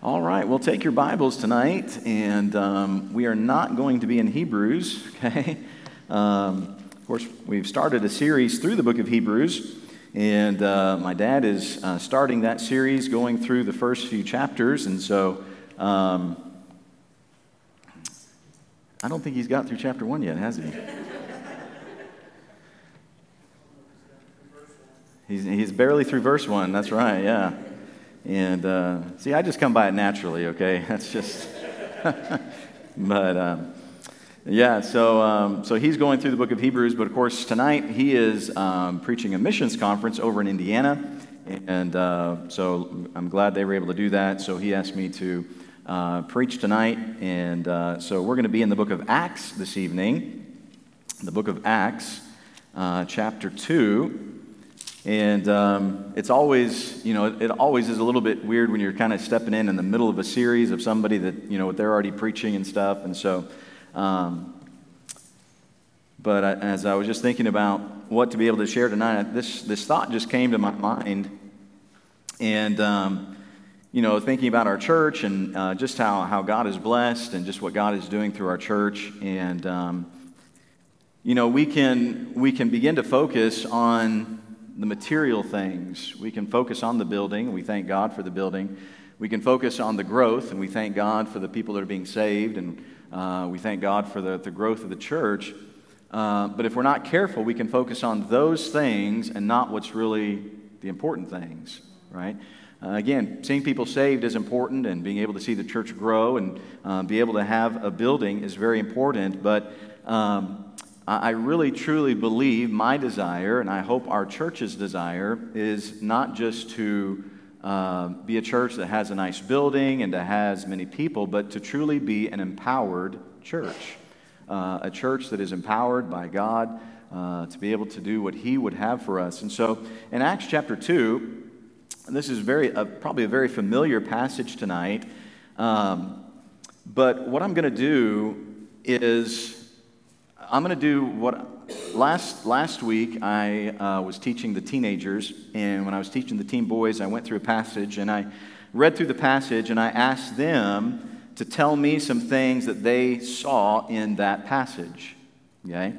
All right, well, take your Bibles tonight, and um, we are not going to be in Hebrews, okay? Um, of course, we've started a series through the book of Hebrews, and uh, my dad is uh, starting that series going through the first few chapters, and so um, I don't think he's got through chapter one yet, has he? he's, he's barely through verse one, that's right, yeah. And uh, see, I just come by it naturally, okay? That's just, but um, yeah, so, um, so he's going through the book of Hebrews, but of course, tonight he is um, preaching a missions conference over in Indiana. And uh, so I'm glad they were able to do that. So he asked me to uh, preach tonight. And uh, so we're going to be in the book of Acts this evening, the book of Acts, uh, chapter 2. And um, it's always, you know, it always is a little bit weird when you're kind of stepping in in the middle of a series of somebody that, you know, they're already preaching and stuff. And so, um, but I, as I was just thinking about what to be able to share tonight, this, this thought just came to my mind. And, um, you know, thinking about our church and uh, just how, how God is blessed and just what God is doing through our church. And, um, you know, we can, we can begin to focus on the material things. We can focus on the building. We thank God for the building. We can focus on the growth, and we thank God for the people that are being saved, and uh, we thank God for the, the growth of the church. Uh, but if we're not careful, we can focus on those things and not what's really the important things, right? Uh, again, seeing people saved is important, and being able to see the church grow and uh, be able to have a building is very important. But um, I really truly believe my desire, and I hope our church's desire, is not just to uh, be a church that has a nice building and that has many people, but to truly be an empowered church. Uh, a church that is empowered by God uh, to be able to do what He would have for us. And so in Acts chapter 2, this is very, probably a very familiar passage tonight, um, but what I'm going to do is I'm going to do what last last week I uh, was teaching the teenagers, and when I was teaching the teen boys, I went through a passage and I read through the passage and I asked them to tell me some things that they saw in that passage. Okay,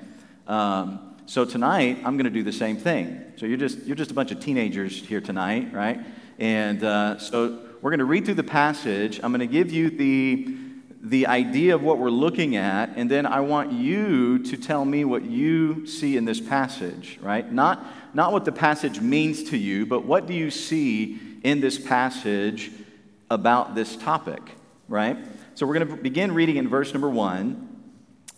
um, so tonight I'm going to do the same thing. So you're just you're just a bunch of teenagers here tonight, right? And uh, so we're going to read through the passage. I'm going to give you the the idea of what we're looking at, and then I want you to tell me what you see in this passage, right? Not, not what the passage means to you, but what do you see in this passage about this topic, right? So we're going to begin reading in verse number one.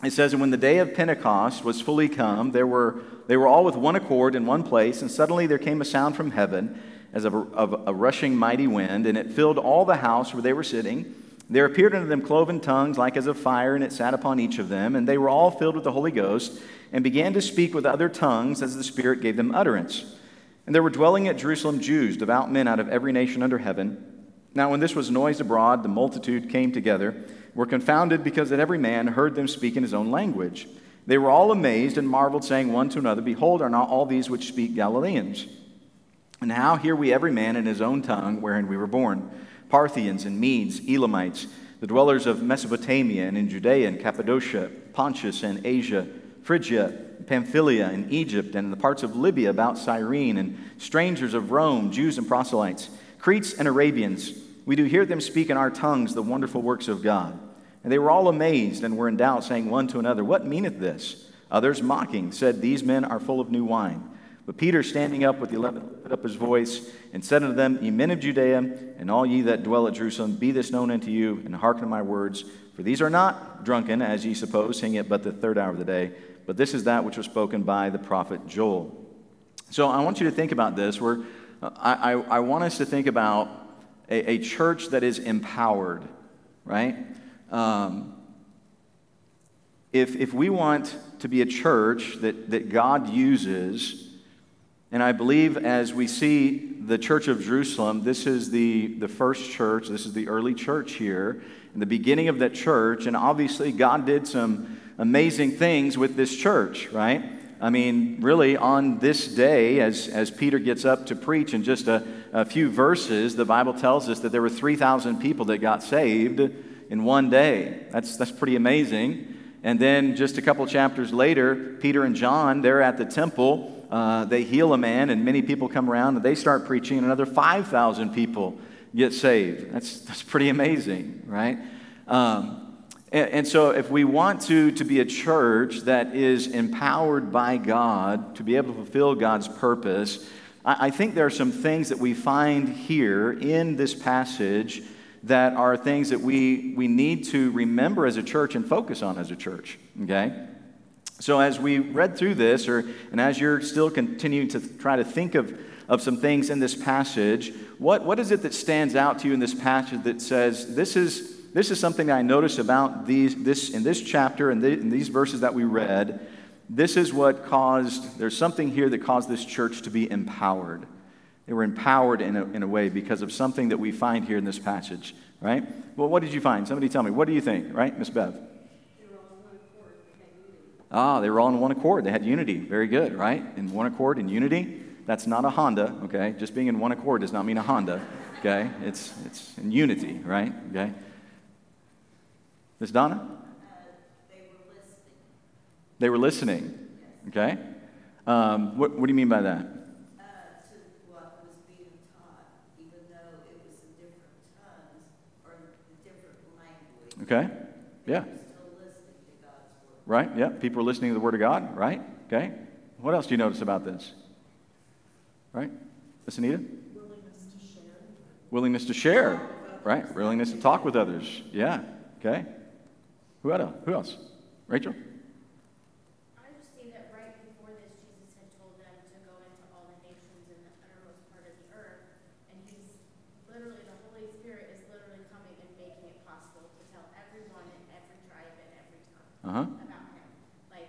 It says, And when the day of Pentecost was fully come, there were, they were all with one accord in one place, and suddenly there came a sound from heaven as of a, of a rushing mighty wind, and it filled all the house where they were sitting. There appeared unto them cloven tongues like as of fire, and it sat upon each of them. And they were all filled with the Holy Ghost, and began to speak with other tongues as the Spirit gave them utterance. And there were dwelling at Jerusalem Jews, devout men out of every nation under heaven. Now, when this was noised abroad, the multitude came together, were confounded because that every man heard them speak in his own language. They were all amazed and marveled, saying one to another, Behold, are not all these which speak Galileans? And how hear we every man in his own tongue wherein we were born? Parthians and Medes, Elamites, the dwellers of Mesopotamia and in Judea and Cappadocia, Pontus and Asia, Phrygia, Pamphylia and Egypt, and in the parts of Libya about Cyrene, and strangers of Rome, Jews and proselytes, Cretes and Arabians. We do hear them speak in our tongues the wonderful works of God. And they were all amazed and were in doubt, saying one to another, What meaneth this? Others, mocking, said, These men are full of new wine. But Peter, standing up with the eleven, lifted up his voice and said unto them, Ye men of Judea, and all ye that dwell at Jerusalem, be this known unto you, and hearken to my words. For these are not drunken, as ye suppose, seeing it but the third hour of the day, but this is that which was spoken by the prophet Joel. So I want you to think about this. Where I, I, I want us to think about a, a, church that is empowered, right? Um, if, if we want to be a church that, that God uses and I believe as we see the church of Jerusalem, this is the, the first church, this is the early church here, the beginning of that church. And obviously, God did some amazing things with this church, right? I mean, really, on this day, as, as Peter gets up to preach in just a, a few verses, the Bible tells us that there were 3,000 people that got saved in one day. That's, that's pretty amazing. And then just a couple chapters later, Peter and John, they're at the temple. Uh, they heal a man, and many people come around and they start preaching, and another 5,000 people get saved. That's, that's pretty amazing, right? Um, and, and so, if we want to, to be a church that is empowered by God to be able to fulfill God's purpose, I, I think there are some things that we find here in this passage that are things that we, we need to remember as a church and focus on as a church, okay? So, as we read through this, or, and as you're still continuing to try to think of, of some things in this passage, what, what is it that stands out to you in this passage that says, this is, this is something that I notice about these, this, in this chapter and the, in these verses that we read? This is what caused, there's something here that caused this church to be empowered. They were empowered in a, in a way because of something that we find here in this passage, right? Well, what did you find? Somebody tell me. What do you think, right, Miss Bev? Ah, they were all in one accord. They had unity. Very good, right? In one accord, in unity. That's not a Honda, okay? Just being in one accord does not mean a Honda, okay? It's, it's in unity, right? Okay? Miss Donna? Uh, they were listening. They were listening, okay? Um, what, what do you mean by that? Uh what was being taught, even though it was in different tones or different languages. Okay? Yeah. Right? Yeah. People are listening to the Word of God, right? Okay. What else do you notice about this? Right? Miss Anita? Willingness to share. Willingness to share. Right? Willingness to talk with others. Yeah. Okay. Who else? Who else? Rachel? uh-huh. about him. Like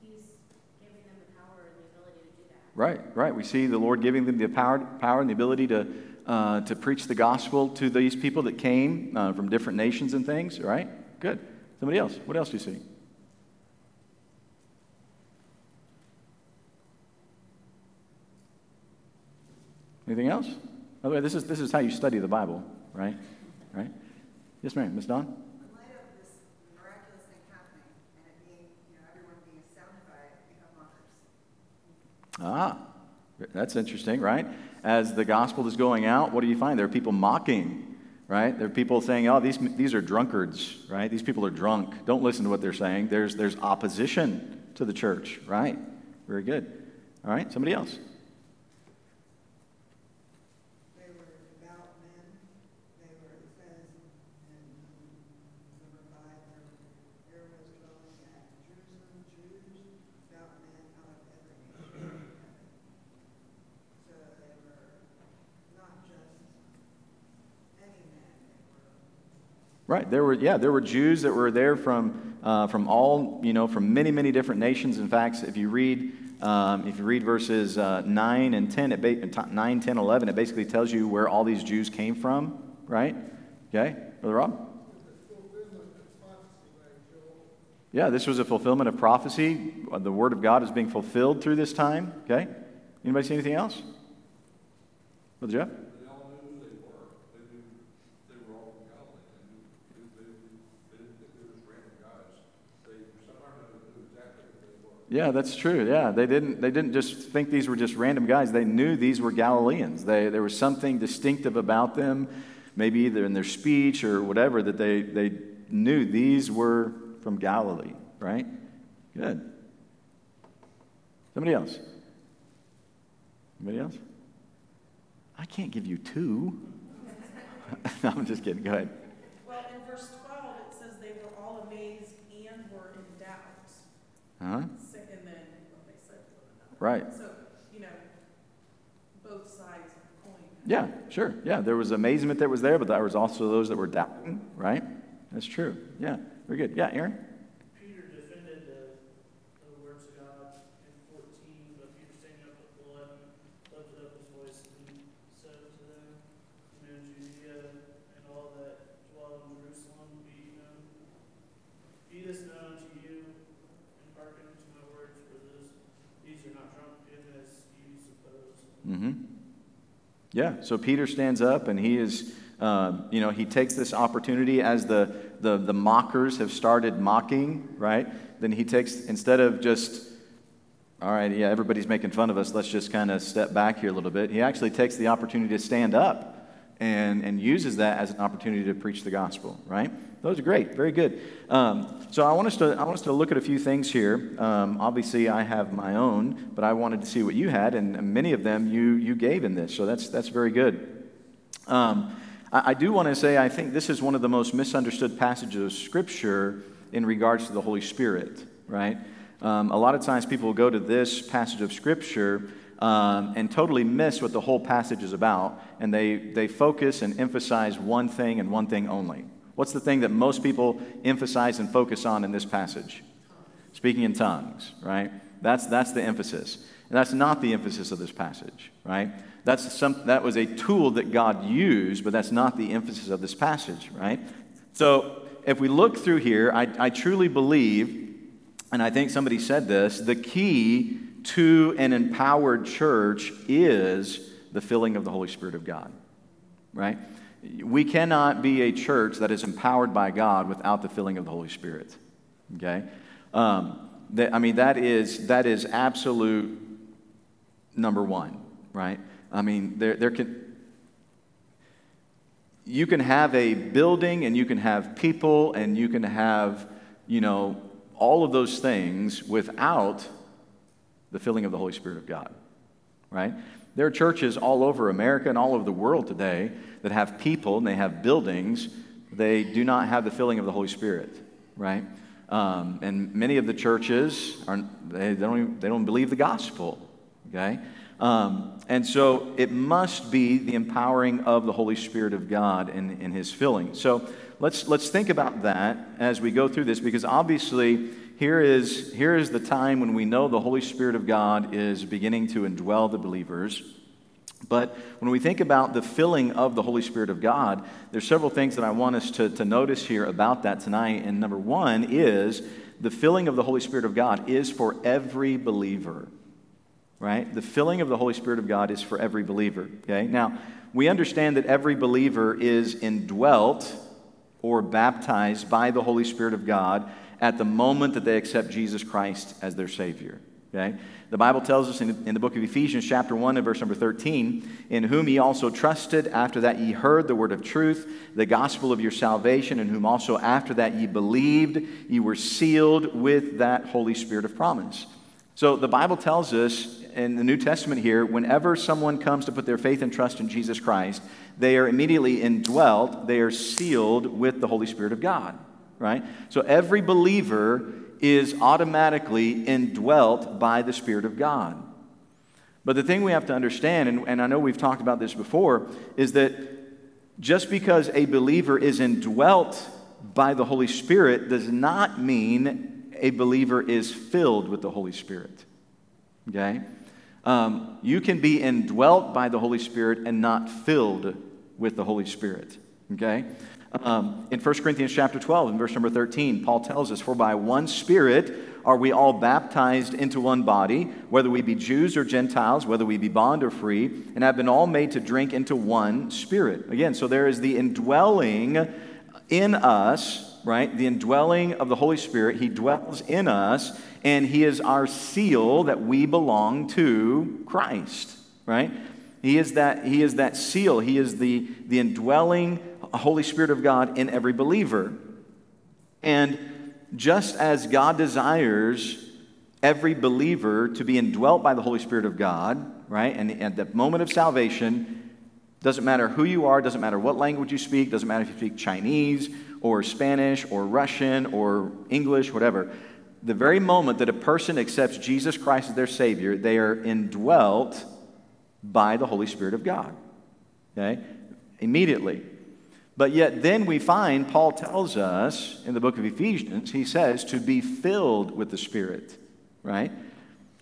he's giving them the power and the ability to do that. Right, right. We see the Lord giving them the power, power and the ability to, uh, to preach the gospel to these people that came uh, from different nations and things, right? Good. Somebody else. What else do you see? Anything else? By the way, this is, this is how you study the Bible, right? Right? Yes, ma'am. Miss Dawn? Ah, that's interesting, right? As the gospel is going out, what do you find? There are people mocking, right? There are people saying, oh, these, these are drunkards, right? These people are drunk. Don't listen to what they're saying. There's, there's opposition to the church, right? Very good. All right, somebody else. Right. There were, yeah, there were Jews that were there from, uh, from all, you know, from many, many different nations. In fact, if you read, um, if you read verses uh, 9 and 10, it ba- 9, 10, 11, it basically tells you where all these Jews came from, right? Okay, Brother Rob? Yeah, this was a fulfillment of prophecy. The word of God is being fulfilled through this time. Okay? Anybody see anything else? Brother Jeff? Yeah, that's true. Yeah, they didn't, they didn't just think these were just random guys. They knew these were Galileans. They, there was something distinctive about them, maybe either in their speech or whatever, that they, they knew these were from Galilee, right? Good. Somebody else? Anybody else? I can't give you two. no, I'm just kidding. Go ahead. Well, in verse 12, it says they were all amazed and were in doubt. Uh-huh. Right. So, you know, both sides of the coin. Yeah, sure. Yeah, there was amazement that was there, but there was also those that were doubting, right? That's true. Yeah, very good. Yeah, Aaron? Yeah, so Peter stands up and he is, um, you know, he takes this opportunity as the, the, the mockers have started mocking, right? Then he takes, instead of just, all right, yeah, everybody's making fun of us, let's just kind of step back here a little bit. He actually takes the opportunity to stand up and, and uses that as an opportunity to preach the gospel, right? Those are great, very good. Um, so I want us to I want us to look at a few things here. Um, obviously, I have my own, but I wanted to see what you had, and many of them you you gave in this. So that's that's very good. Um, I, I do want to say I think this is one of the most misunderstood passages of Scripture in regards to the Holy Spirit, right? Um, a lot of times people go to this passage of Scripture um, and totally miss what the whole passage is about, and they, they focus and emphasize one thing and one thing only. What's the thing that most people emphasize and focus on in this passage? Speaking in tongues, right? That's, that's the emphasis. And that's not the emphasis of this passage, right? That's some, that was a tool that God used, but that's not the emphasis of this passage, right? So if we look through here, I, I truly believe, and I think somebody said this, the key to an empowered church is the filling of the Holy Spirit of God, right? We cannot be a church that is empowered by God without the filling of the Holy Spirit, okay? Um, that, I mean, that is, that is absolute number one, right? I mean, there, there can, you can have a building and you can have people and you can have, you know, all of those things without the filling of the Holy Spirit of God, right? There are churches all over America and all over the world today that have people and they have buildings. They do not have the filling of the Holy Spirit, right? Um, and many of the churches are they, don't even, they don't believe the gospel, okay? Um, and so it must be the empowering of the Holy Spirit of God in, in His filling. So let's let's think about that as we go through this, because obviously here is, here is the time when we know the Holy Spirit of God is beginning to indwell the believers. But when we think about the filling of the Holy Spirit of God, there's several things that I want us to, to notice here about that tonight. And number one is the filling of the Holy Spirit of God is for every believer, right? The filling of the Holy Spirit of God is for every believer, okay? Now, we understand that every believer is indwelt or baptized by the Holy Spirit of God at the moment that they accept Jesus Christ as their Savior. Okay? The Bible tells us in, in, the book of Ephesians, chapter 1, and verse number 13, in whom ye also trusted, after that ye heard the word of truth, the gospel of your salvation, in whom also after that ye believed, ye were sealed with that Holy Spirit of promise. So the Bible tells us in the New Testament here, whenever someone comes to put their faith and trust in Jesus Christ, they are immediately indwelt, they are sealed with the Holy Spirit of God right? So every believer is automatically indwelt by the Spirit of God. But the thing we have to understand, and, and I know we've talked about this before, is that just because a believer is indwelt by the Holy Spirit does not mean a believer is filled with the Holy Spirit. Okay? Um, you can be indwelt by the Holy Spirit and not filled with the Holy Spirit. Okay? Um, in 1 Corinthians chapter 12, in verse number 13, Paul tells us, For by one Spirit are we all baptized into one body, whether we be Jews or Gentiles, whether we be bond or free, and have been all made to drink into one Spirit. Again, so there is the indwelling in us, right? The indwelling of the Holy Spirit. He dwells in us, and He is our seal that we belong to Christ, right? He is that, he is that seal. He is the, the indwelling Holy Spirit of God in every believer. And just as God desires every believer to be indwelt by the Holy Spirit of God, right? And at the moment of salvation, doesn't matter who you are, doesn't matter what language you speak, doesn't matter if you speak Chinese or Spanish or Russian or English, whatever. The very moment that a person accepts Jesus Christ as their Savior, they are indwelt by the Holy Spirit of God. Okay? Immediately. But yet, then we find Paul tells us in the book of Ephesians, he says to be filled with the Spirit, right?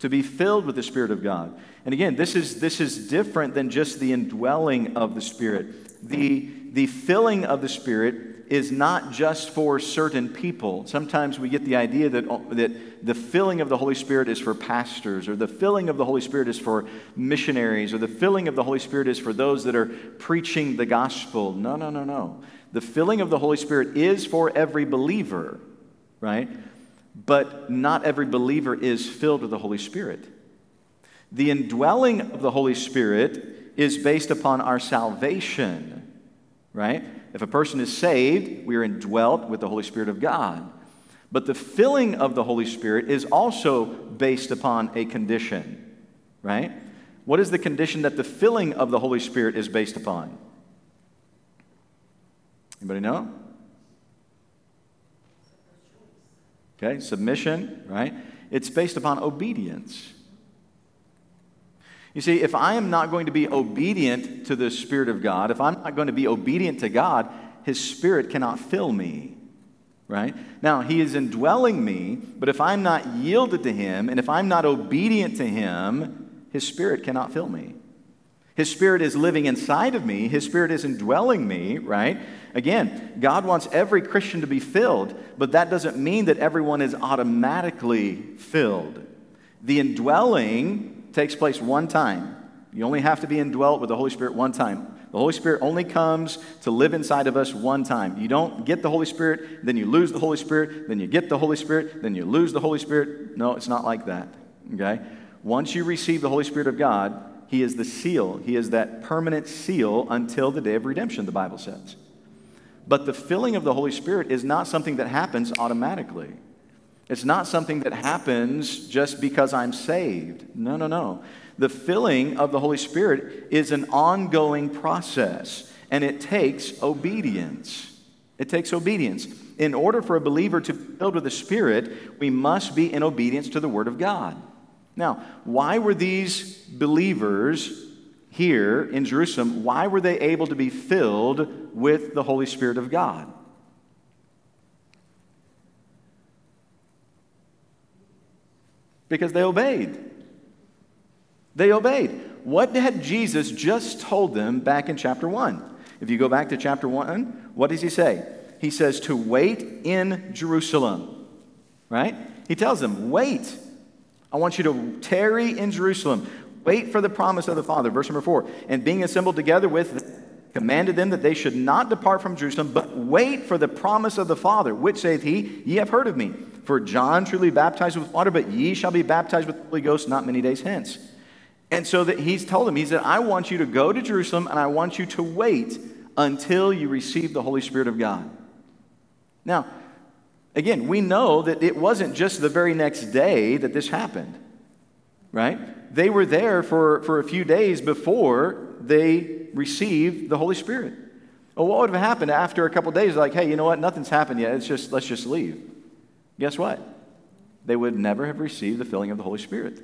to be filled with the Spirit of God. And again, this is, this is different than just the indwelling of the Spirit. The, the filling of the Spirit is not just for certain people. Sometimes we get the idea that, that the filling of the Holy Spirit is for pastors, or the filling of the Holy Spirit is for missionaries, or the filling of the Holy Spirit is for those that are preaching the gospel. No, no, no, no. The filling of the Holy Spirit is for every believer, right? But not every believer is filled with the Holy Spirit. The indwelling of the Holy Spirit is based upon our salvation, right? If a person is saved, we are indwelt with the Holy Spirit of God. But the filling of the Holy Spirit is also based upon a condition, right? What is the condition that the filling of the Holy Spirit is based upon? Anybody know? Okay, submission, right? It's based upon obedience. You see, if I am not going to be obedient to the Spirit of God, if I'm not going to be obedient to God, His Spirit cannot fill me. Right? Now, He is indwelling me, but if I'm not yielded to Him and if I'm not obedient to Him, His Spirit cannot fill me. His Spirit is living inside of me, His Spirit is indwelling me, right? Again, God wants every Christian to be filled, but that doesn't mean that everyone is automatically filled. The indwelling takes place one time. You only have to be indwelt with the Holy Spirit one time. The Holy Spirit only comes to live inside of us one time. You don't get the Holy Spirit, then you lose the Holy Spirit, then you get the Holy Spirit, then you lose the Holy Spirit. No, it's not like that. Okay? Once you receive the Holy Spirit of God, He is the seal. He is that permanent seal until the day of redemption, the Bible says. But the filling of the Holy Spirit is not something that happens automatically. It's not something that happens just because I'm saved. No, no, no. The filling of the Holy Spirit is an ongoing process, and it takes obedience. It takes obedience. In order for a believer to be filled with the Spirit, we must be in obedience to the Word of God. Now, why were these believers here in Jerusalem, why were they able to be filled with the Holy Spirit of God? Because they obeyed. They obeyed. What had Jesus just told them back in chapter 1? If you go back to chapter 1, what does he say? He says to wait in Jerusalem, right? He tells them, wait. I want you to tarry in Jerusalem. Wait for the promise of the Father. Verse number 4. And being assembled together with commanded them that they should not depart from Jerusalem, but wait for the promise of the Father, which saith he, Ye have heard of me. For John truly baptized with water, but ye shall be baptized with the Holy Ghost not many days hence. And so that he's told them, he said, I want you to go to Jerusalem and I want you to wait until you receive the Holy Spirit of God. Now, again, we know that it wasn't just the very next day that this happened, right? They were there for, for a few days before they received the Holy Spirit. Well, what would have happened after a couple days? Like, hey, you know what? Nothing's happened yet. It's just, let's just leave guess what? They would never have received the filling of the Holy Spirit.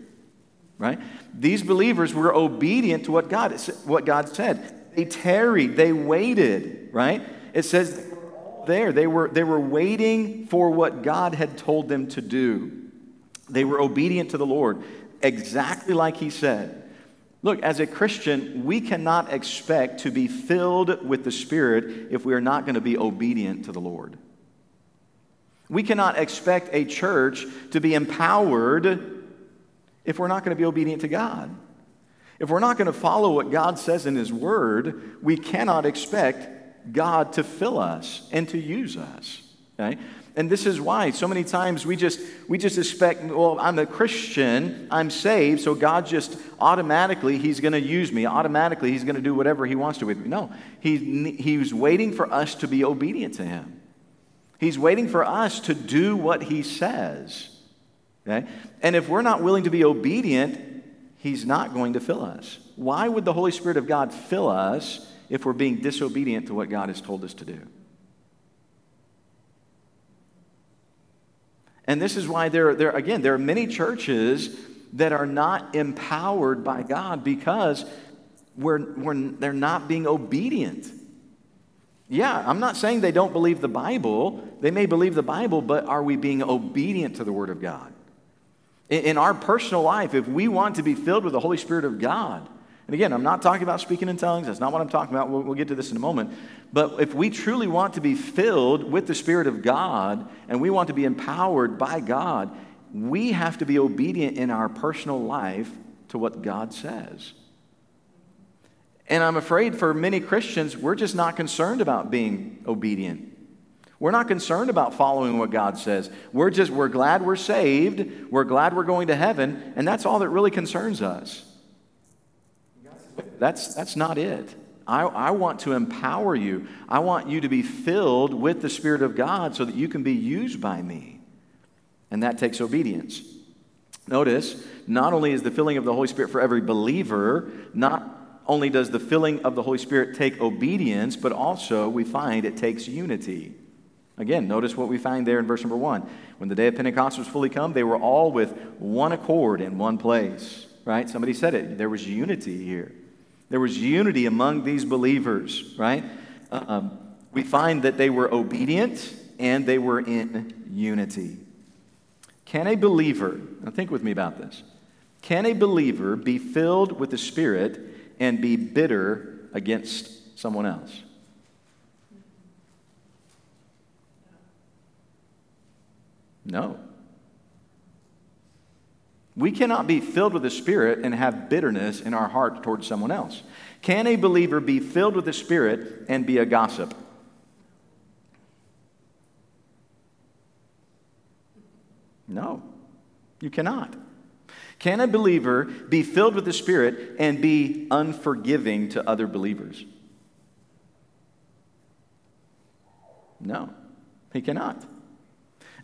Right? These believers were obedient to what God, what God said. They tarried, they waited, right? It says there, they were, they were waiting for what God had told them to do. They were obedient to the Lord, exactly like He said. Look, as a Christian, we cannot expect to be filled with the Spirit if we are not going to be obedient to the Lord. We cannot expect a church to be empowered if we're not going to be obedient to God. If we're not going to follow what God says in His Word, we cannot expect God to fill us and to use us. Okay? And this is why so many times we just we just expect, well, I'm a Christian, I'm saved, so God just automatically He's going to use me. Automatically He's going to do whatever He wants to with me. No, He He's waiting for us to be obedient to Him. He's waiting for us to do what he says. Okay? And if we're not willing to be obedient, he's not going to fill us. Why would the Holy Spirit of God fill us if we're being disobedient to what God has told us to do? And this is why there, there again, there are many churches that are not empowered by God because we're, we're, they're not being obedient. Yeah, I'm not saying they don't believe the Bible. They may believe the Bible, but are we being obedient to the Word of God? In, in our personal life, if we want to be filled with the Holy Spirit of God, and again, I'm not talking about speaking in tongues. That's not what I'm talking about. We'll, we'll, get to this in a moment. But if we truly want to be filled with the Spirit of God and we want to be empowered by God, we have to be obedient in our personal life to what God says. And I'm afraid for many Christians, we're just not concerned about being obedient. We're not concerned about following what God says. We're just, we're glad we're saved. We're glad we're going to heaven. And that's all that really concerns us. That's, that's not it. I, I want to empower you. I want you to be filled with the Spirit of God so that you can be used by me. And that takes obedience. Notice, not only is the filling of the Holy Spirit for every believer, not only does the filling of the Holy Spirit take obedience, but also we find it takes unity. Again, notice what we find there in verse number one. When the day of Pentecost was fully come, they were all with one accord in one place. Right? Somebody said it. There was unity here. There was unity among these believers, right? Um, we find that they were obedient and they were in unity. Can a believer, now think with me about this, can a believer be filled with the Spirit and be bitter against someone else? No. We cannot be filled with the Spirit and have bitterness in our heart towards someone else. Can a believer be filled with the Spirit and be a gossip? No, you cannot. Can a believer be filled with the Spirit and be unforgiving to other believers? No, he cannot.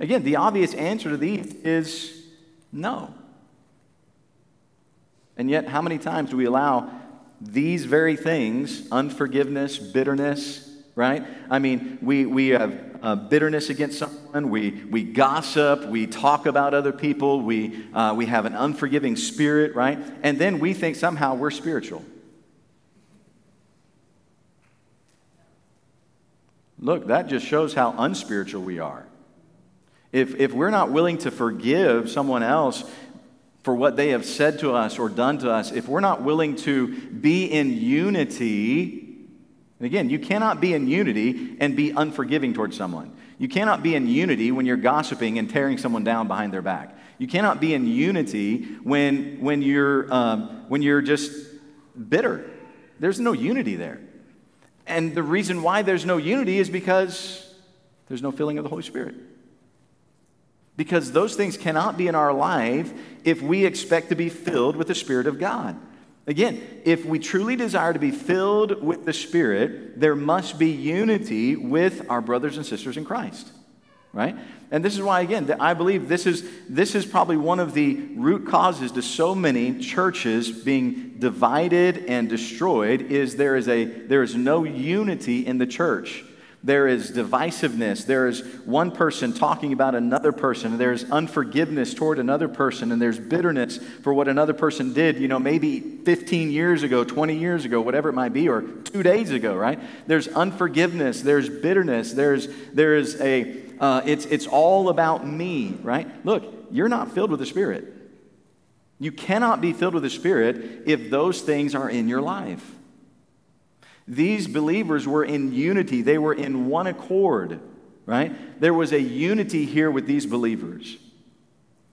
Again, the obvious answer to these is no. And yet, how many times do we allow these very things, unforgiveness, bitterness, right? I mean, we, we have uh, bitterness against someone, we, we gossip, we talk about other people, we, uh, we have an unforgiving spirit, right? And then we think somehow we're spiritual. Look, that just shows how unspiritual we are. If, if we're not willing to forgive someone else for what they have said to us or done to us, if we're not willing to be in unity, and again, you cannot be in unity and be unforgiving towards someone. You cannot be in unity when you're gossiping and tearing someone down behind their back. You cannot be in unity when, when, you're, um, when you're just bitter. There's no unity there. And the reason why there's no unity is because there's no filling of the Holy Spirit because those things cannot be in our life if we expect to be filled with the Spirit of God. Again, if we truly desire to be filled with the Spirit, there must be unity with our brothers and sisters in Christ, right? And this is why, again, I believe this is, this is probably one of the root causes to so many churches being divided and destroyed is there is, a, there is no unity in the church. There is divisiveness. There is one person talking about another person. There's unforgiveness toward another person. And there's bitterness for what another person did, you know, maybe 15 years ago, 20 years ago, whatever it might be, or two days ago, right? There's unforgiveness. There's bitterness. There's, there is a, uh, it's, it's all about me, right? Look, you're not filled with the Spirit. You cannot be filled with the Spirit if those things are in your life. These believers were in unity, they were in one accord, right? There was a unity here with these believers.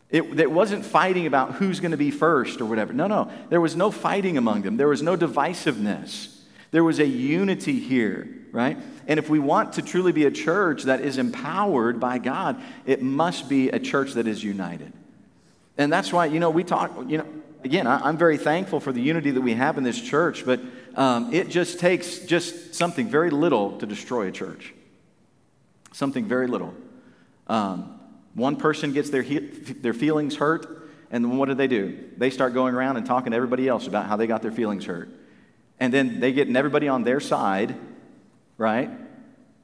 It, it wasn't fighting about who's going to be first or whatever. No, no. There was no fighting among them, there was no divisiveness. There was a unity here, right? And if we want to truly be a church that is empowered by God, it must be a church that is united. And that's why, you know, we talk, you know, again, I, am very thankful for the unity that we have in this church, but um, it just takes just something very little to destroy a church. Something very little. Um, one person gets their, he- their feelings hurt, and what do they do? They start going around and talking to everybody else about how they got their feelings hurt. And then they get everybody on their side, right?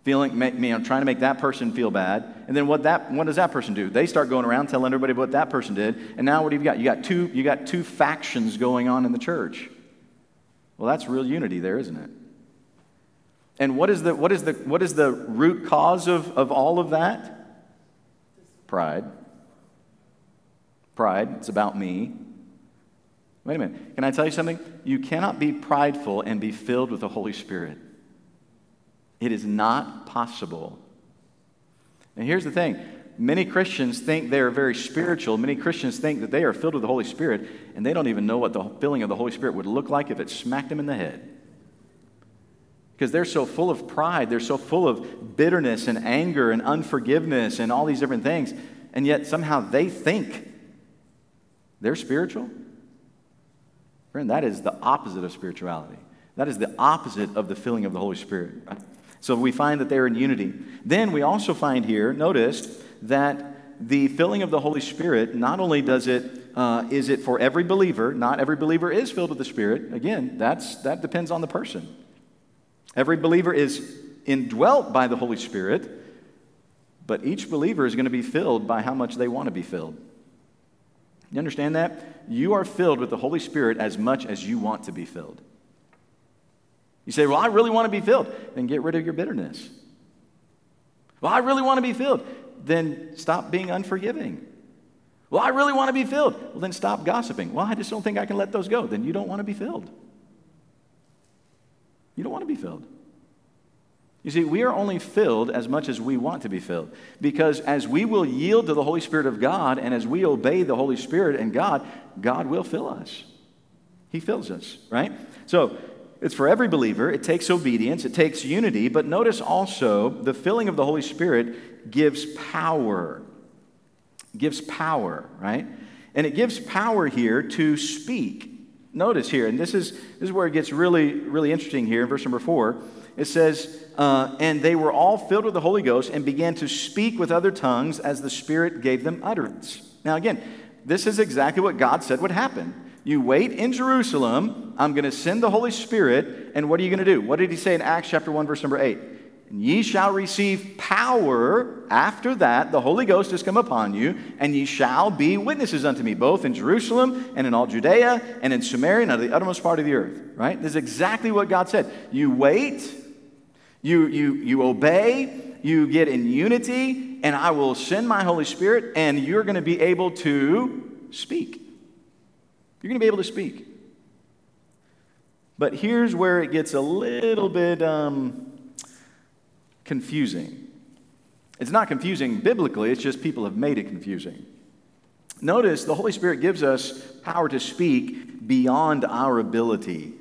feeling, you know, trying to make that person feel bad. And then what, that, what does that person do? They start going around telling everybody what that person did. And now what do you got? You got two, you got two factions going on in the church. Well, that's real unity there, isn't it? And what is the, what is the, what is the root cause of, of all of that? Pride. pride. It's about me. Wait a minute. Can I tell you something? You cannot be prideful and be filled with the Holy Spirit. It is not possible. And here's the thing many Christians think they are very spiritual. Many Christians think that they are filled with the Holy Spirit, and they don't even know what the filling of the Holy Spirit would look like if it smacked them in the head. Because they're so full of pride, they're so full of bitterness and anger and unforgiveness and all these different things, and yet somehow they think they're spiritual. Friend, that is the opposite of spirituality. That is the opposite of the filling of the Holy Spirit. So we find that they're in unity. Then we also find here, notice, that the filling of the Holy Spirit, not only does it, uh, is it for every believer, not every believer is filled with the Spirit. Again, that's, that depends on the person. Every believer is indwelt by the Holy Spirit, but each believer is going to be filled by how much they want to be filled. You understand that? You are filled with the Holy Spirit as much as you want to be filled. You say, Well, I really want to be filled. Then get rid of your bitterness. Well, I really want to be filled. Then stop being unforgiving. Well, I really want to be filled. Well, then stop gossiping. Well, I just don't think I can let those go. Then you don't want to be filled. You don't want to be filled. You see, we are only filled as much as we want to be filled. Because as we will yield to the Holy Spirit of God and as we obey the Holy Spirit and God, God will fill us. He fills us, right? So it's for every believer. It takes obedience, it takes unity. But notice also the filling of the Holy Spirit gives power. Gives power, right? And it gives power here to speak. Notice here, and this is, this is where it gets really, really interesting here in verse number four. It says, uh, And they were all filled with the Holy Ghost and began to speak with other tongues as the Spirit gave them utterance. Now, again, this is exactly what God said would happen. You wait in Jerusalem, I'm going to send the Holy Spirit, and what are you going to do? What did he say in Acts chapter 1, verse number 8? And ye shall receive power. After that, the Holy Ghost has come upon you, and ye shall be witnesses unto me, both in Jerusalem and in all Judea and in Samaria and of the uttermost part of the earth. Right? This is exactly what God said. You wait, you, you, you obey, you get in unity, and I will send my Holy Spirit, and you're going to be able to speak. You're going to be able to speak. But here's where it gets a little bit um, confusing. It's not confusing biblically, it's just people have made it confusing. Notice the Holy Spirit gives us power to speak beyond our ability.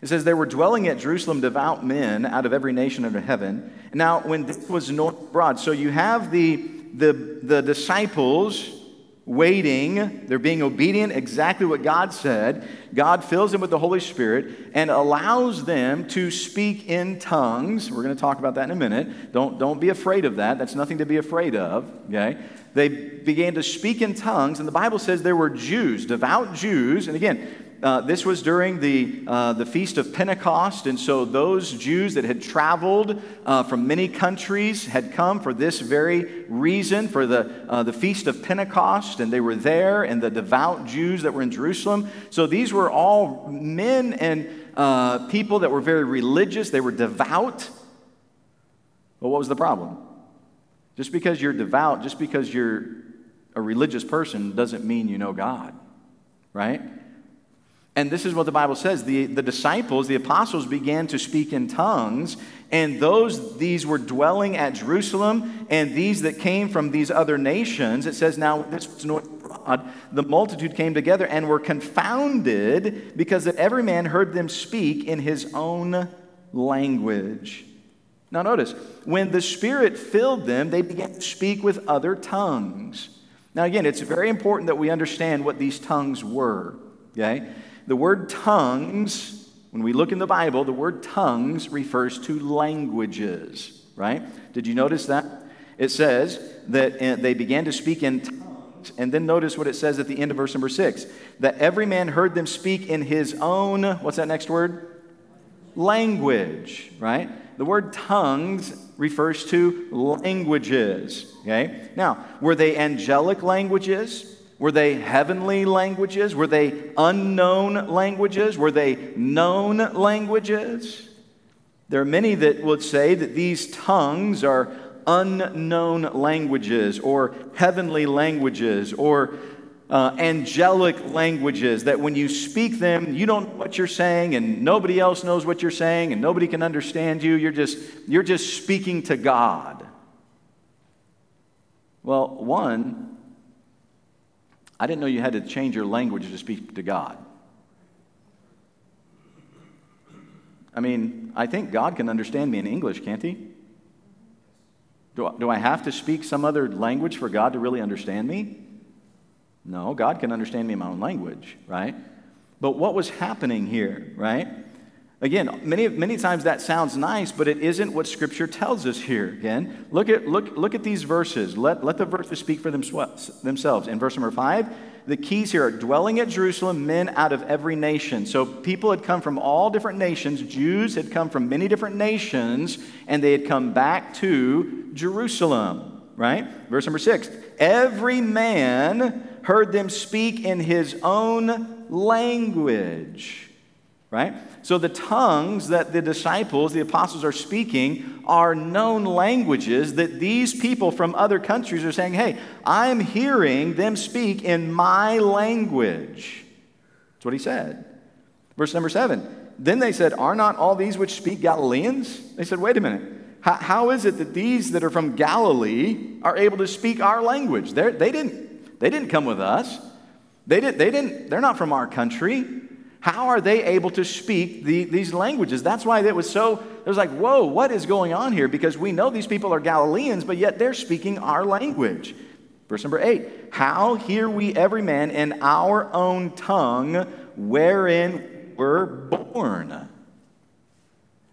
It says, There were dwelling at Jerusalem devout men out of every nation under heaven. Now, when this was known abroad, so you have the, the, the disciples waiting, they're being obedient, exactly what God said. God fills them with the Holy Spirit and allows them to speak in tongues. We're going to talk about that in a minute. Don't, don't be afraid of that. That's nothing to be afraid of, okay? They began to speak in tongues, and the Bible says there were Jews, devout Jews, and again, uh, this was during the, uh, the Feast of Pentecost, and so those Jews that had traveled uh, from many countries had come for this very reason, for the, uh, the Feast of Pentecost, and they were there, and the devout Jews that were in Jerusalem. So these were all men and uh, people that were very religious, they were devout. Well, what was the problem? Just because you're devout, just because you're a religious person, doesn't mean you know God, right? And this is what the Bible says. The, the disciples, the apostles, began to speak in tongues, and those, these were dwelling at Jerusalem, and these that came from these other nations, it says, now this was north abroad, the multitude came together and were confounded because that every man heard them speak in his own language. Now, notice, when the Spirit filled them, they began to speak with other tongues. Now, again, it's very important that we understand what these tongues were, okay? The word tongues, when we look in the Bible, the word tongues refers to languages, right? Did you notice that? It says that uh, they began to speak in tongues. And then notice what it says at the end of verse number six that every man heard them speak in his own, what's that next word? Language, right? The word tongues refers to languages, okay? Now, were they angelic languages? Were they heavenly languages? Were they unknown languages? Were they known languages? There are many that would say that these tongues are unknown languages or heavenly languages or uh, angelic languages that when you speak them, you don't know what you're saying, and nobody else knows what you're saying, and nobody can understand you. You're just, you're just speaking to God. Well, one, I didn't know you had to change your language to speak to God. I mean, I think God can understand me in English, can't He? Do I, do I have to speak some other language for God to really understand me? No, God can understand me in my own language, right? But what was happening here, right? Again, many, many times that sounds nice, but it isn't what Scripture tells us here. Again, look at, look, look at these verses. Let, let the verses speak for themselves. In verse number five, the keys here are dwelling at Jerusalem, men out of every nation. So people had come from all different nations. Jews had come from many different nations, and they had come back to Jerusalem, right? Verse number six every man heard them speak in his own language, right? So the tongues that the disciples, the apostles, are speaking are known languages that these people from other countries are saying, hey, I'm hearing them speak in my language. That's what he said. Verse number seven. Then they said, Are not all these which speak Galileans? They said, Wait a minute. How, how is it that these that are from Galilee are able to speak our language? They, didn't, they didn't come with us. They, did, they didn't, they're not from our country. How are they able to speak the, these languages? That's why it was so, it was like, whoa, what is going on here? Because we know these people are Galileans, but yet they're speaking our language. Verse number eight How hear we every man in our own tongue wherein we're born?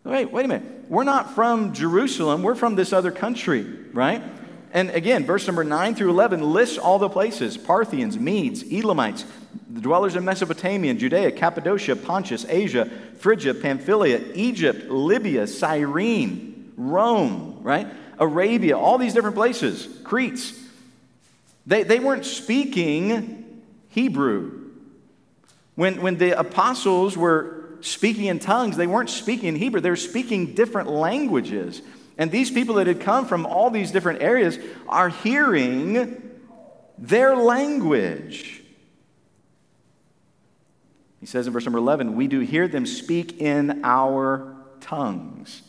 Wait, wait a minute. We're not from Jerusalem, we're from this other country, right? And again, verse number 9 through 11 lists all the places Parthians, Medes, Elamites, the dwellers in Mesopotamia, Judea, Cappadocia, Pontus, Asia, Phrygia, Pamphylia, Egypt, Libya, Cyrene, Rome, right? Arabia, all these different places, Cretes. They, they weren't speaking Hebrew. When, when the apostles were speaking in tongues, they weren't speaking in Hebrew, they were speaking different languages. And these people that had come from all these different areas are hearing their language. He says in verse number 11, We do hear them speak in our tongues.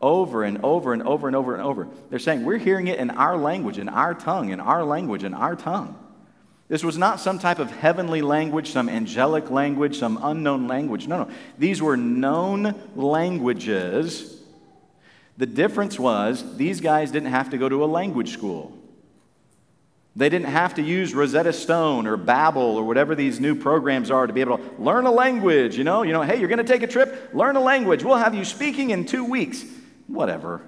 Over and over and over and over and over. They're saying, We're hearing it in our language, in our tongue, in our language, in our tongue. This was not some type of heavenly language, some angelic language, some unknown language. No, no. These were known languages. The difference was these guys didn't have to go to a language school. They didn't have to use Rosetta Stone or Babbel or whatever these new programs are to be able to learn a language. You know, you know, hey, you're going to take a trip, learn a language. We'll have you speaking in two weeks. Whatever.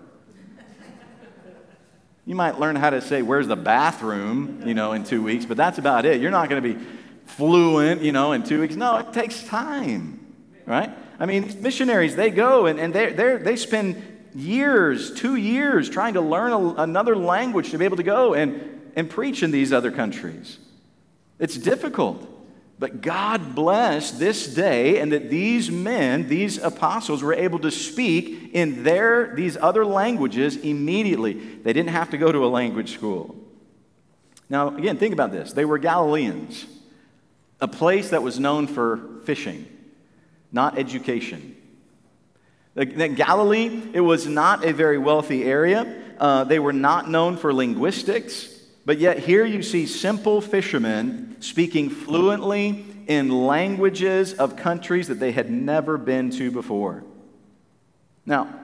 You might learn how to say, where's the bathroom, you know, in two weeks, but that's about it. You're not going to be fluent, you know, in two weeks. No, it takes time, right? I mean, missionaries, they go and, and they they spend years, two years, trying to learn a, another language to be able to go and and preach in these other countries. It's difficult. But God bless this day, and that these men, these apostles, were able to speak in their these other languages immediately. They didn't have to go to a language school. Now, again, think about this. They were Galileans, a place that was known for fishing, not education. Galilee, it was not a very wealthy area. Uh, they were not known for linguistics. But yet, here you see simple fishermen speaking fluently in languages of countries that they had never been to before. Now,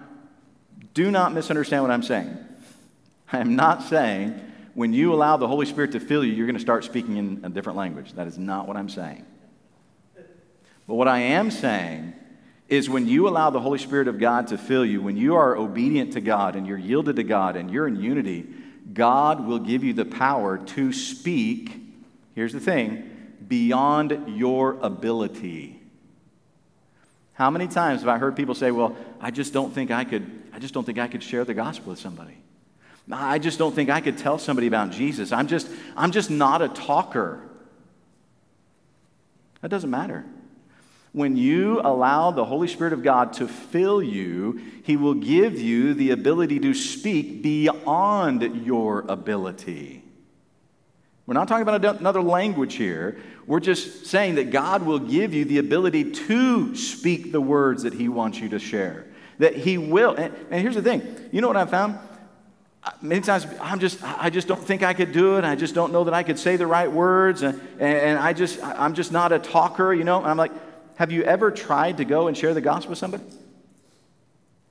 do not misunderstand what I'm saying. I am not saying when you allow the Holy Spirit to fill you, you're going to start speaking in a different language. That is not what I'm saying. But what I am saying is when you allow the Holy Spirit of God to fill you, when you are obedient to God and you're yielded to God and you're in unity, God will give you the power to speak, here's the thing, beyond your ability. How many times have I heard people say, Well, I just don't think I could, I just don't think I could share the gospel with somebody. I just don't think I could tell somebody about Jesus. I'm just, I'm just not a talker. That doesn't matter. When you allow the Holy Spirit of God to fill you, He will give you the ability to speak beyond your ability. We're not talking about another language here. We're just saying that God will give you the ability to speak the words that He wants you to share. That He will. And, and here's the thing you know what I found? Many times I'm just, I just don't think I could do it. I just don't know that I could say the right words. And, and I just, I'm just not a talker, you know? And I'm like, have you ever tried to go and share the gospel with somebody?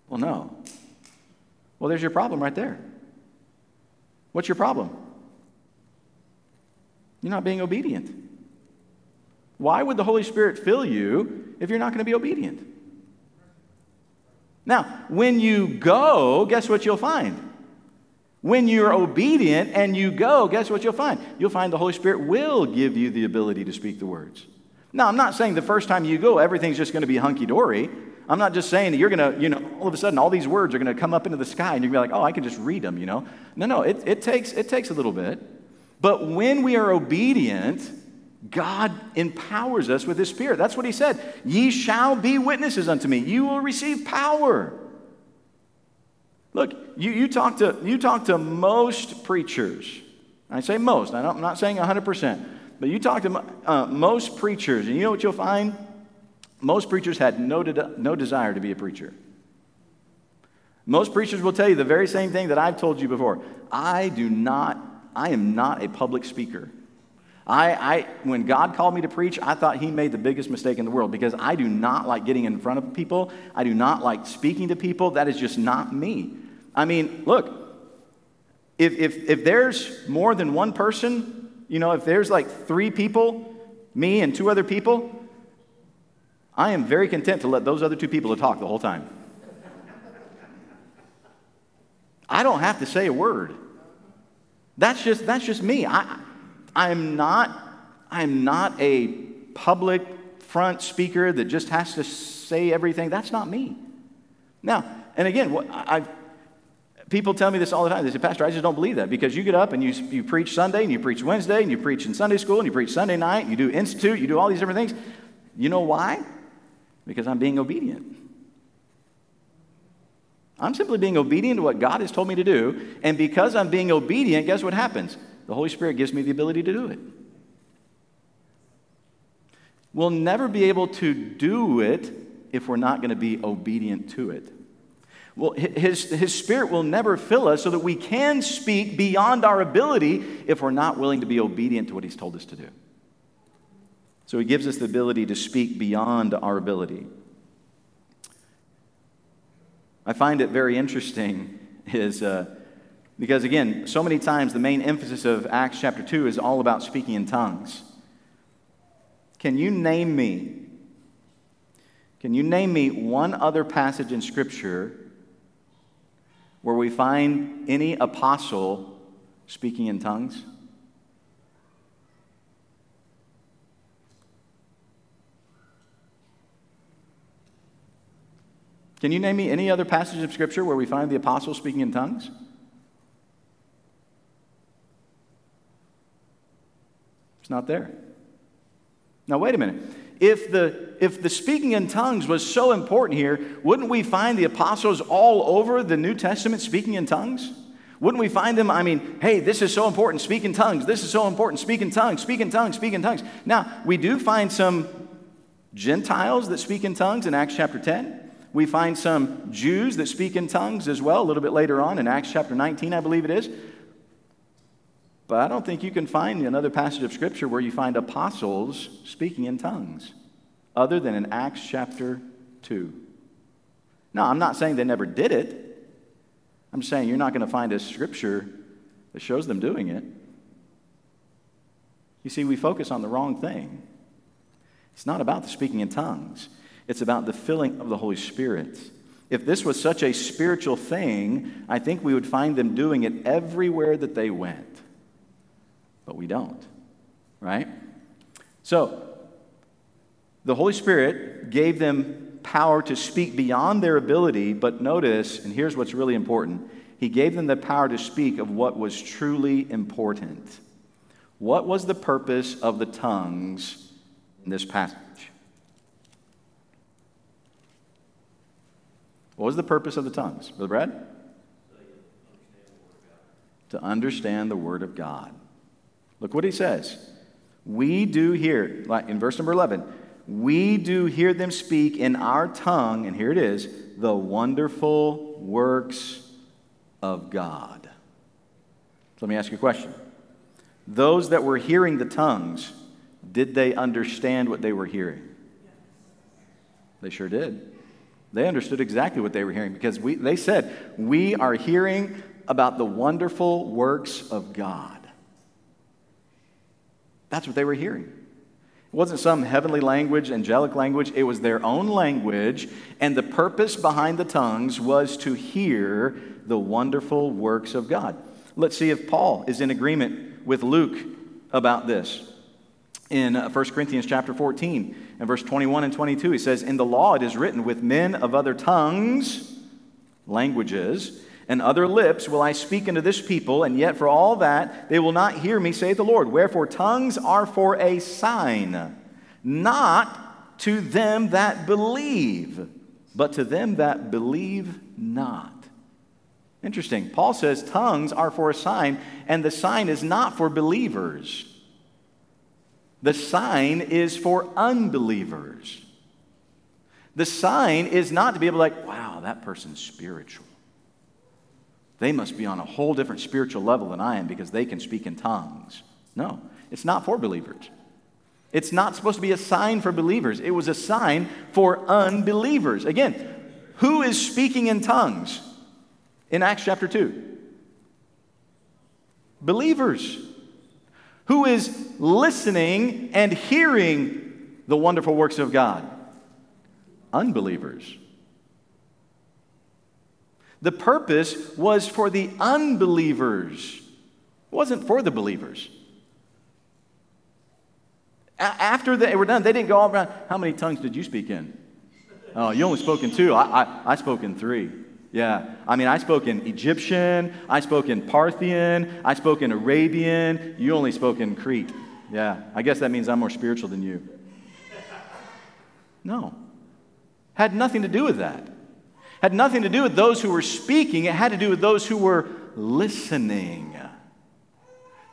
Well, no. Well, there's your problem right there. What's your problem? You're not being obedient. Why would the Holy Spirit fill you if you're not going to be obedient? Now, when you go, guess what you'll find? When you're obedient and you go, guess what you'll find? You'll find the Holy Spirit will give you the ability to speak the words. Now, I'm not saying the first time you go, everything's just going to be hunky dory. I'm not just saying that you're going to, you know, all of a sudden all these words are going to come up into the sky and you're going to be like, oh, I can just read them, you know. No, no, it, it, takes, it takes a little bit. But when we are obedient, God empowers us with His Spirit. That's what He said. Ye shall be witnesses unto me. You will receive power. Look, you, you, talk, to, you talk to most preachers. I say most, I am not saying 100%, but you talk to uh, most preachers, and you know what you'll find? Most preachers had no, de- no desire to be a preacher. Most preachers will tell you the very same thing that I've told you before. I do not, I am not a public speaker. I, I, when God called me to preach, I thought He made the biggest mistake in the world because I do not like getting in front of people. I do not like speaking to people. That is just not me. I mean, look, if, if, if there's more than one person, you know, if there's like three people, me and two other people, I am very content to let those other two people talk the whole time. I don't have to say a word. That's just, that's just me. I, I'm, not, I'm not a public front speaker that just has to say everything. That's not me. Now, and again, I, people tell me this all the time. They say, Pastor, I just don't believe that because you get up and you, you preach Sunday and you preach Wednesday and you preach in Sunday school and you preach Sunday night, you do institute, you do all these different things. You know why? Because I'm being obedient. I'm simply being obedient to what God has told me to do. And because I'm being obedient, guess what happens? The Holy Spirit gives me the ability to do it. We'll never be able to do it if we're not going to be obedient to it. Well, his, his Spirit will never fill us so that we can speak beyond our ability if we're not willing to be obedient to what He's told us to do. So he gives us the ability to speak beyond our ability. I find it very interesting is uh, because again, so many times the main emphasis of Acts chapter 2 is all about speaking in tongues. Can you name me? Can you name me one other passage in Scripture where we find any apostle speaking in tongues? Can you name me any other passage of Scripture where we find the apostles speaking in tongues? It's not there. Now, wait a minute. If the, if the speaking in tongues was so important here, wouldn't we find the apostles all over the New Testament speaking in tongues? Wouldn't we find them? I mean, hey, this is so important, speak in tongues. This is so important, speak in tongues, speak in tongues, speak in tongues. Now, we do find some Gentiles that speak in tongues in Acts chapter 10. We find some Jews that speak in tongues as well, a little bit later on in Acts chapter 19, I believe it is. But I don't think you can find another passage of Scripture where you find apostles speaking in tongues, other than in Acts chapter 2. Now, I'm not saying they never did it. I'm saying you're not going to find a Scripture that shows them doing it. You see, we focus on the wrong thing. It's not about the speaking in tongues. It's about the filling of the Holy Spirit. If this was such a spiritual thing, I think we would find them doing it everywhere that they went. But we don't, right? So, the Holy Spirit gave them power to speak beyond their ability, but notice, and here's what's really important He gave them the power to speak of what was truly important. What was the purpose of the tongues in this passage? What was the purpose of the tongues? Brother Brad? To understand the Word of God. Look what he says. We do hear, like in verse number 11, we do hear them speak in our tongue, and here it is, the wonderful works of God. So let me ask you a question. Those that were hearing the tongues, did they understand what they were hearing? They sure did. They understood exactly what they were hearing because we, they said, We are hearing about the wonderful works of God. That's what they were hearing. It wasn't some heavenly language, angelic language, it was their own language, and the purpose behind the tongues was to hear the wonderful works of God. Let's see if Paul is in agreement with Luke about this. In 1 uh, Corinthians chapter 14 and verse 21 and 22, he says, In the law it is written, with men of other tongues, languages, and other lips will I speak unto this people, and yet for all that they will not hear me, saith the Lord. Wherefore tongues are for a sign, not to them that believe, but to them that believe not. Interesting. Paul says tongues are for a sign, and the sign is not for believers. The sign is for unbelievers. The sign is not to be able to, like, wow, that person's spiritual. They must be on a whole different spiritual level than I am because they can speak in tongues. No, it's not for believers. It's not supposed to be a sign for believers. It was a sign for unbelievers. Again, who is speaking in tongues in Acts chapter 2? Believers. Who is listening and hearing the wonderful works of God? Unbelievers. The purpose was for the unbelievers, it wasn't for the believers. A- after they were done, they didn't go all around. How many tongues did you speak in? Oh, you only spoke in two. I, I, I spoke in three. Yeah. I mean, I spoke in Egyptian, I spoke in Parthian, I spoke in Arabian. You only spoke in Crete. Yeah. I guess that means I'm more spiritual than you. No. Had nothing to do with that had nothing to do with those who were speaking, it had to do with those who were listening.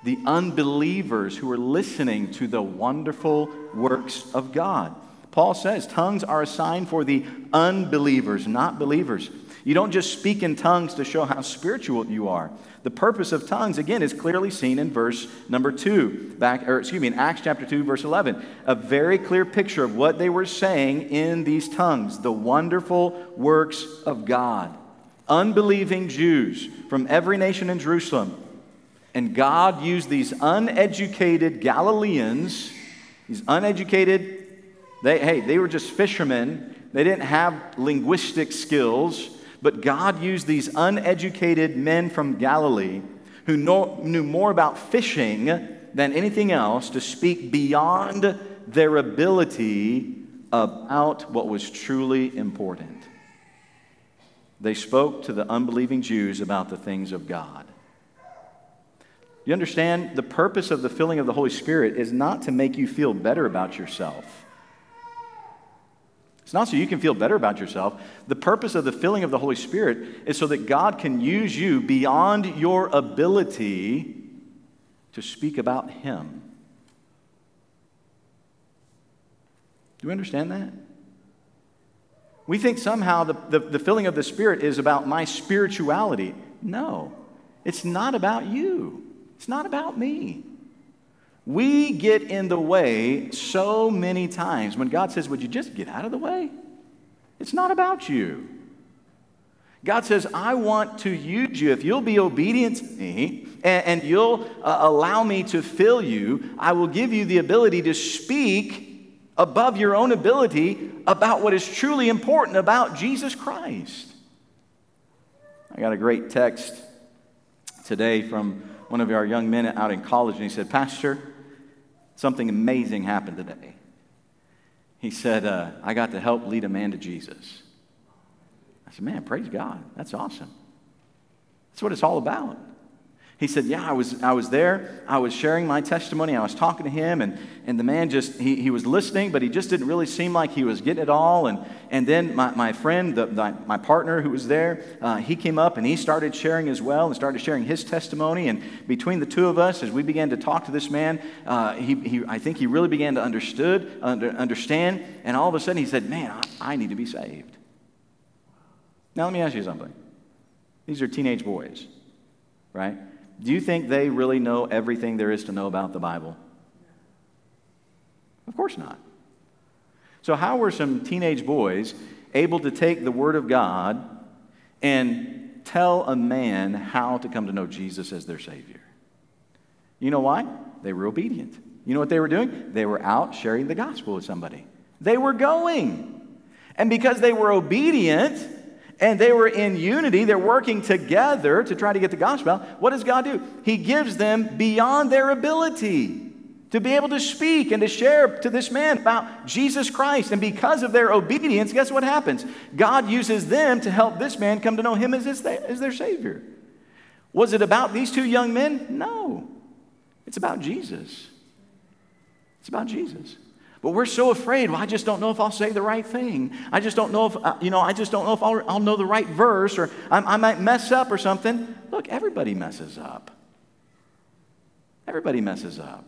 The unbelievers who were listening to the wonderful works of God. Paul says tongues are a sign for the unbelievers, not believers. You don't just speak in tongues to show how spiritual you are. The purpose of tongues, again, is clearly seen in verse number 2, back, or excuse me, in Acts chapter 2, verse 11. A very clear picture of what they were saying in these tongues the wonderful works of God. Unbelieving Jews from every nation in Jerusalem. And God used these uneducated Galileans, these uneducated, they, hey, they were just fishermen. They didn't have linguistic skills. But God used these uneducated men from Galilee who know, knew more about fishing than anything else to speak beyond their ability about what was truly important. They spoke to the unbelieving Jews about the things of God. You understand? The purpose of the filling of the Holy Spirit is not to make you feel better about yourself. It's not so you can feel better about yourself. The purpose of the filling of the Holy Spirit is so that God can use you beyond your ability to speak about Him. Do you understand that? We think somehow the, the, the, filling of the Spirit is about my spirituality. No, it's not about you, it's not about me. We get in the way so many times. When God says, Would you just get out of the way? It's not about you. God says, I want to use you. If you'll be obedient to me and, and you'll uh, allow me to fill you, I will give you the ability to speak above your own ability about what is truly important about Jesus Christ. I got a great text today from one of our young men out in college, and he said, Pastor, something amazing happened today. He said, uh, I got to help lead a man to Jesus. I said, Man, praise God. That's awesome. That's what it's all about. He said, Yeah, I was, I was there. I was sharing my testimony. I was talking to him, and, and the man just, he, he was listening, but he just didn't really seem like he was getting it all. And, and then my, my friend, the, the, my partner who was there, uh, he came up and he started sharing as well and started sharing his testimony. And between the two of us, as we began to talk to this man, uh, he, he, I think he really began to understood, under, understand. And all of a sudden, he said, Man, I, I need to be saved. Now, let me ask you something. These are teenage boys, right? Do you think they really know everything there is to know about the Bible? Of course not. So, how were some teenage boys able to take the Word of God and tell a man how to come to know Jesus as their Savior? You know why? They were obedient. You know what they were doing? They were out sharing the gospel with somebody. They were going. And because they were obedient, and they were in unity. They're working together to try to get the gospel out. What does God do? He gives them beyond their ability to be able to speak and to share to this man about Jesus Christ. And because of their obedience, guess what happens? God uses them to help this man come to know him as, his, as their Savior. Was it about these two young men? No. It's about Jesus. It's about Jesus. But we're so afraid, well, I just don't know if I'll say the right thing. I just don't know if, uh, you know, I just don't know if I'll, I'll know the right verse or I, I might mess up or something. Look, everybody messes up. Everybody messes up.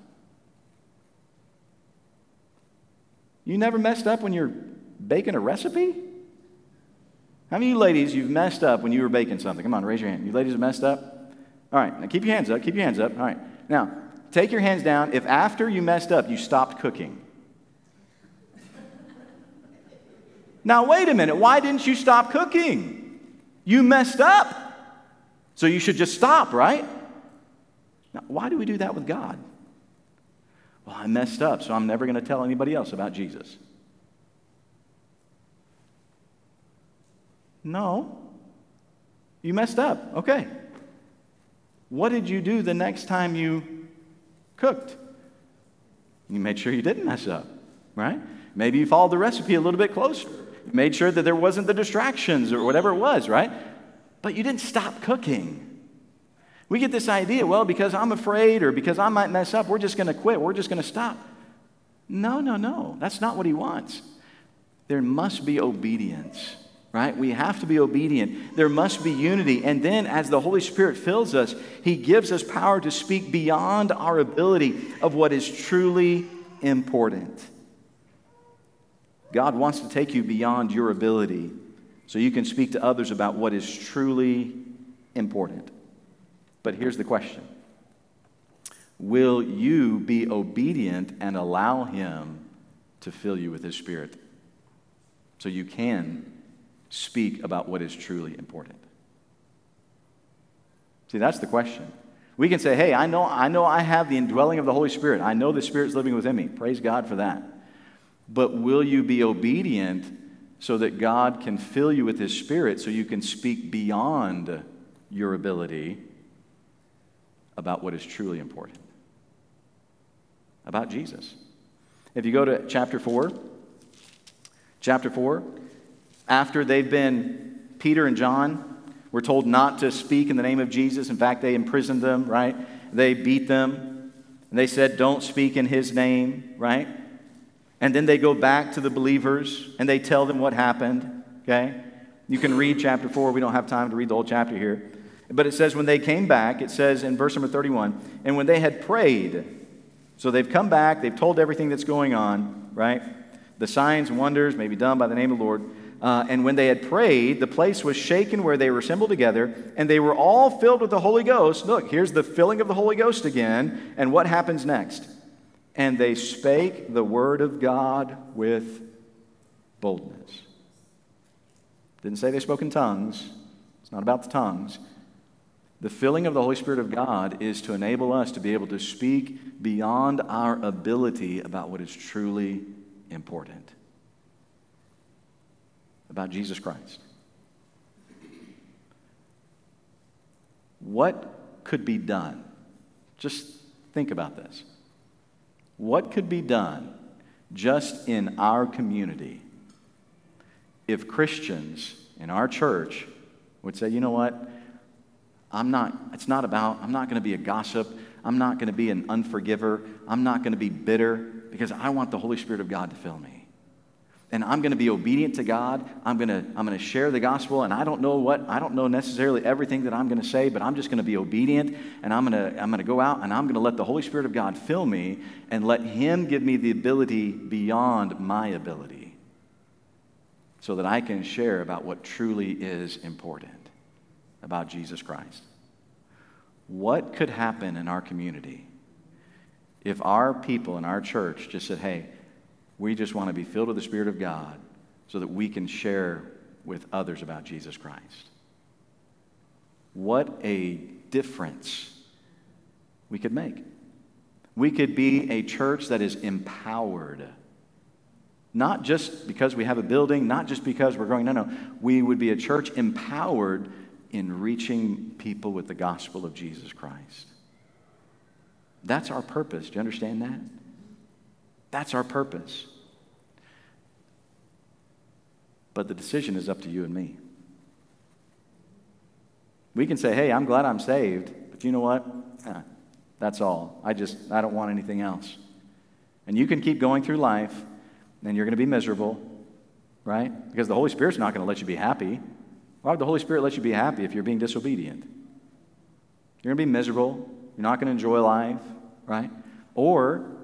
You never messed up when you're baking a recipe? How many of you ladies, you've messed up when you were baking something? Come on, raise your hand. You ladies have messed up? All right, now keep your hands up. Keep your hands up. All right. Now, take your hands down if after you messed up, you stopped cooking. Now, wait a minute. Why didn't you stop cooking? You messed up. So you should just stop, right? Now, why do we do that with God? Well, I messed up, so I'm never going to tell anybody else about Jesus. No. You messed up. Okay. What did you do the next time you cooked? You made sure you didn't mess up, right? Maybe you followed the recipe a little bit closer made sure that there wasn't the distractions or whatever it was, right? But you didn't stop cooking. We get this idea, well, because I'm afraid or because I might mess up, we're just going to quit. We're just going to stop. No, no, no. That's not what he wants. There must be obedience, right? We have to be obedient. There must be unity. And then, as the Holy Spirit fills us, he gives us power to speak beyond our ability of what is truly important. God wants to take you beyond your ability so you can speak to others about what is truly important. But here's the question Will you be obedient and allow Him to fill you with His Spirit so you can speak about what is truly important? See, that's the question. We can say, hey, I know, I know I have the indwelling of the Holy Spirit. I know the Spirit's living within me. Praise God for that. But will you be obedient so that God can fill you with His Spirit so you can speak beyond your ability about what is truly important? About Jesus. If you go to chapter 4, chapter 4, after they've been, Peter and John were told not to speak in the name of Jesus. In fact, they imprisoned them, right? They beat them. And they said, Don't speak in his name, right? And then they go back to the believers and they tell them what happened, okay? You can read chapter 4. We don't have time to read the whole chapter here. But it says, when they came back, it says in verse number 31, and when they had prayed, so they've come back, they've told everything that's going on, right? The signs and wonders may be done by the name of the Lord. Uh, and when they had prayed, the place was shaken where they were assembled together, and they were all filled with the Holy Ghost. Look, here's the filling of the Holy Ghost again. And what happens next? And they spake the word of God with boldness. Didn't say they spoke in tongues. It's not about the tongues. The filling of the Holy Spirit of God is to enable us to be able to speak beyond our ability about what is truly important about Jesus Christ. What could be done? Just think about this. What could be done just in our community if Christians in our church would say, you know what? I'm not, it's not about, I'm not going to be a gossip. I'm not going to be an unforgiver. I'm not going to be bitter because I want the Holy Spirit of God to fill me. And I'm going to be obedient to God. I'm going to, I'm going to share the gospel. And I don't know what, I don't know necessarily everything that I'm going to say, but I'm just going to be obedient. And I'm going to, I'm going to go out and I'm going to let the Holy Spirit of God fill me and let Him give me the ability beyond my ability so that I can share about what truly is important about Jesus Christ. What could happen in our community if our people in our church just said, hey, we just want to be filled with the Spirit of God so that we can share with others about Jesus Christ? What a difference we could make. We could be a church that is empowered. Not just because we have a building, not just because we're growing. No, no. We would be a church empowered in reaching people with the gospel of Jesus Christ. That's our purpose. Do you understand that? That's our purpose. But the decision is up to you and me. We can say, hey, I'm glad I'm saved, but you know what? Eh, that's all. I just, I don't want anything else. And you can keep going through life, and you're going to be miserable, right? Because the Holy Spirit's not going to let you be happy. Why would the Holy Spirit let you be happy if you're being disobedient? You're going to be miserable. You're not going to enjoy life, right? Or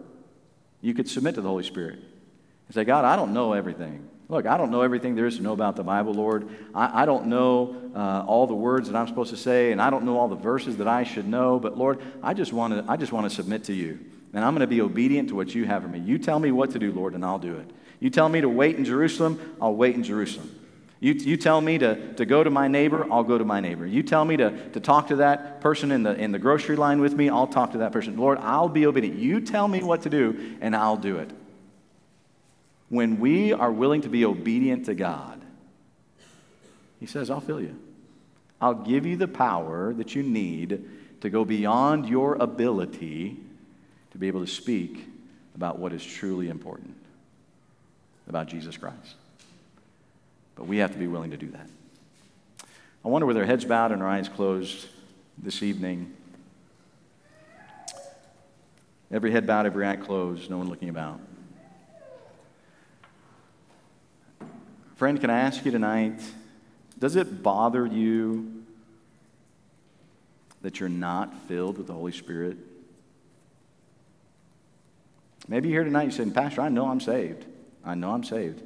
you could submit to the Holy Spirit and say, God, I don't know everything. Look, I don't know everything there is to know about the Bible, Lord. I, I don't know uh, all the words that I'm supposed to say, and I don't know all the verses that I should know. But Lord, I just want to I just want to submit to you, and I'm going to be obedient to what you have for me. You tell me what to do, Lord, and I'll do it. You tell me to wait in Jerusalem, I'll wait in Jerusalem. You, you tell me to, to go to my neighbor, I'll go to my neighbor. You tell me to, to talk to that person in the, in the grocery line with me, I'll talk to that person. Lord, I'll be obedient. You tell me what to do, and I'll do it. When we are willing to be obedient to God, He says, I'll fill you. I'll give you the power that you need to go beyond your ability to be able to speak about what is truly important about Jesus Christ. But we have to be willing to do that. I wonder with our heads bowed and our eyes closed this evening. Every head bowed, every eye closed, no one looking about. Friend, can I ask you tonight does it bother you that you're not filled with the Holy Spirit? Maybe you're here tonight you're saying, Pastor, I know I'm saved. I know I'm saved.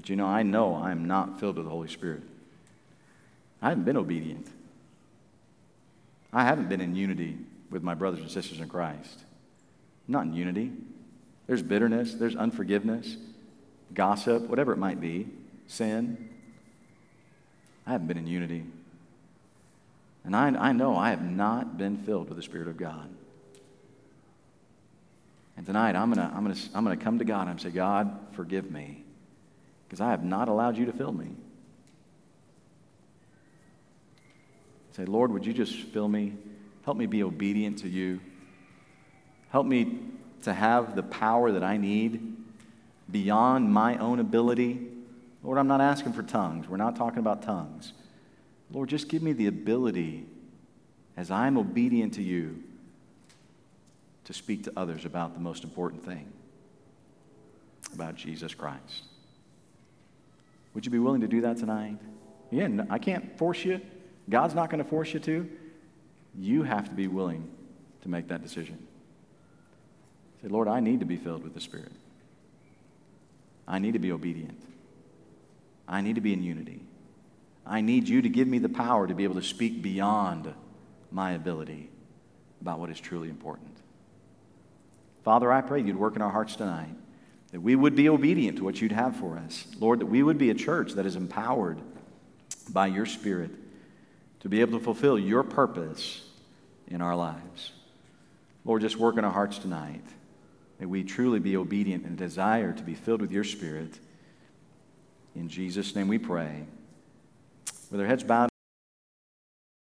But you know, I know I am not filled with the Holy Spirit. I haven't been obedient. I haven't been in unity with my brothers and sisters in Christ. I'm not in unity. There's bitterness, there's unforgiveness, gossip, whatever it might be, sin. I haven't been in unity. And I, I know I have not been filled with the Spirit of God. And tonight I'm going to I'm gonna, I'm gonna come to God and say, God, forgive me because I have not allowed you to fill me. Say, Lord, would you just fill me? Help me be obedient to you. Help me to have the power that I need beyond my own ability. Lord, I'm not asking for tongues. We're not talking about tongues. Lord, just give me the ability as I'm obedient to you to speak to others about the most important thing about Jesus Christ. Would you be willing to do that tonight? Yeah, I can't force you. God's not going to force you to. You have to be willing to make that decision. Say, Lord, I need to be filled with the Spirit. I need to be obedient. I need to be in unity. I need you to give me the power to be able to speak beyond my ability about what is truly important. Father, I pray you'd work in our hearts tonight that we would be obedient to what you'd have for us. Lord, that we would be a church that is empowered by your Spirit to be able to fulfill your purpose in our lives. Lord, just work in our hearts tonight. May we truly be obedient and desire to be filled with your Spirit. In Jesus' name we pray. With our heads bowed,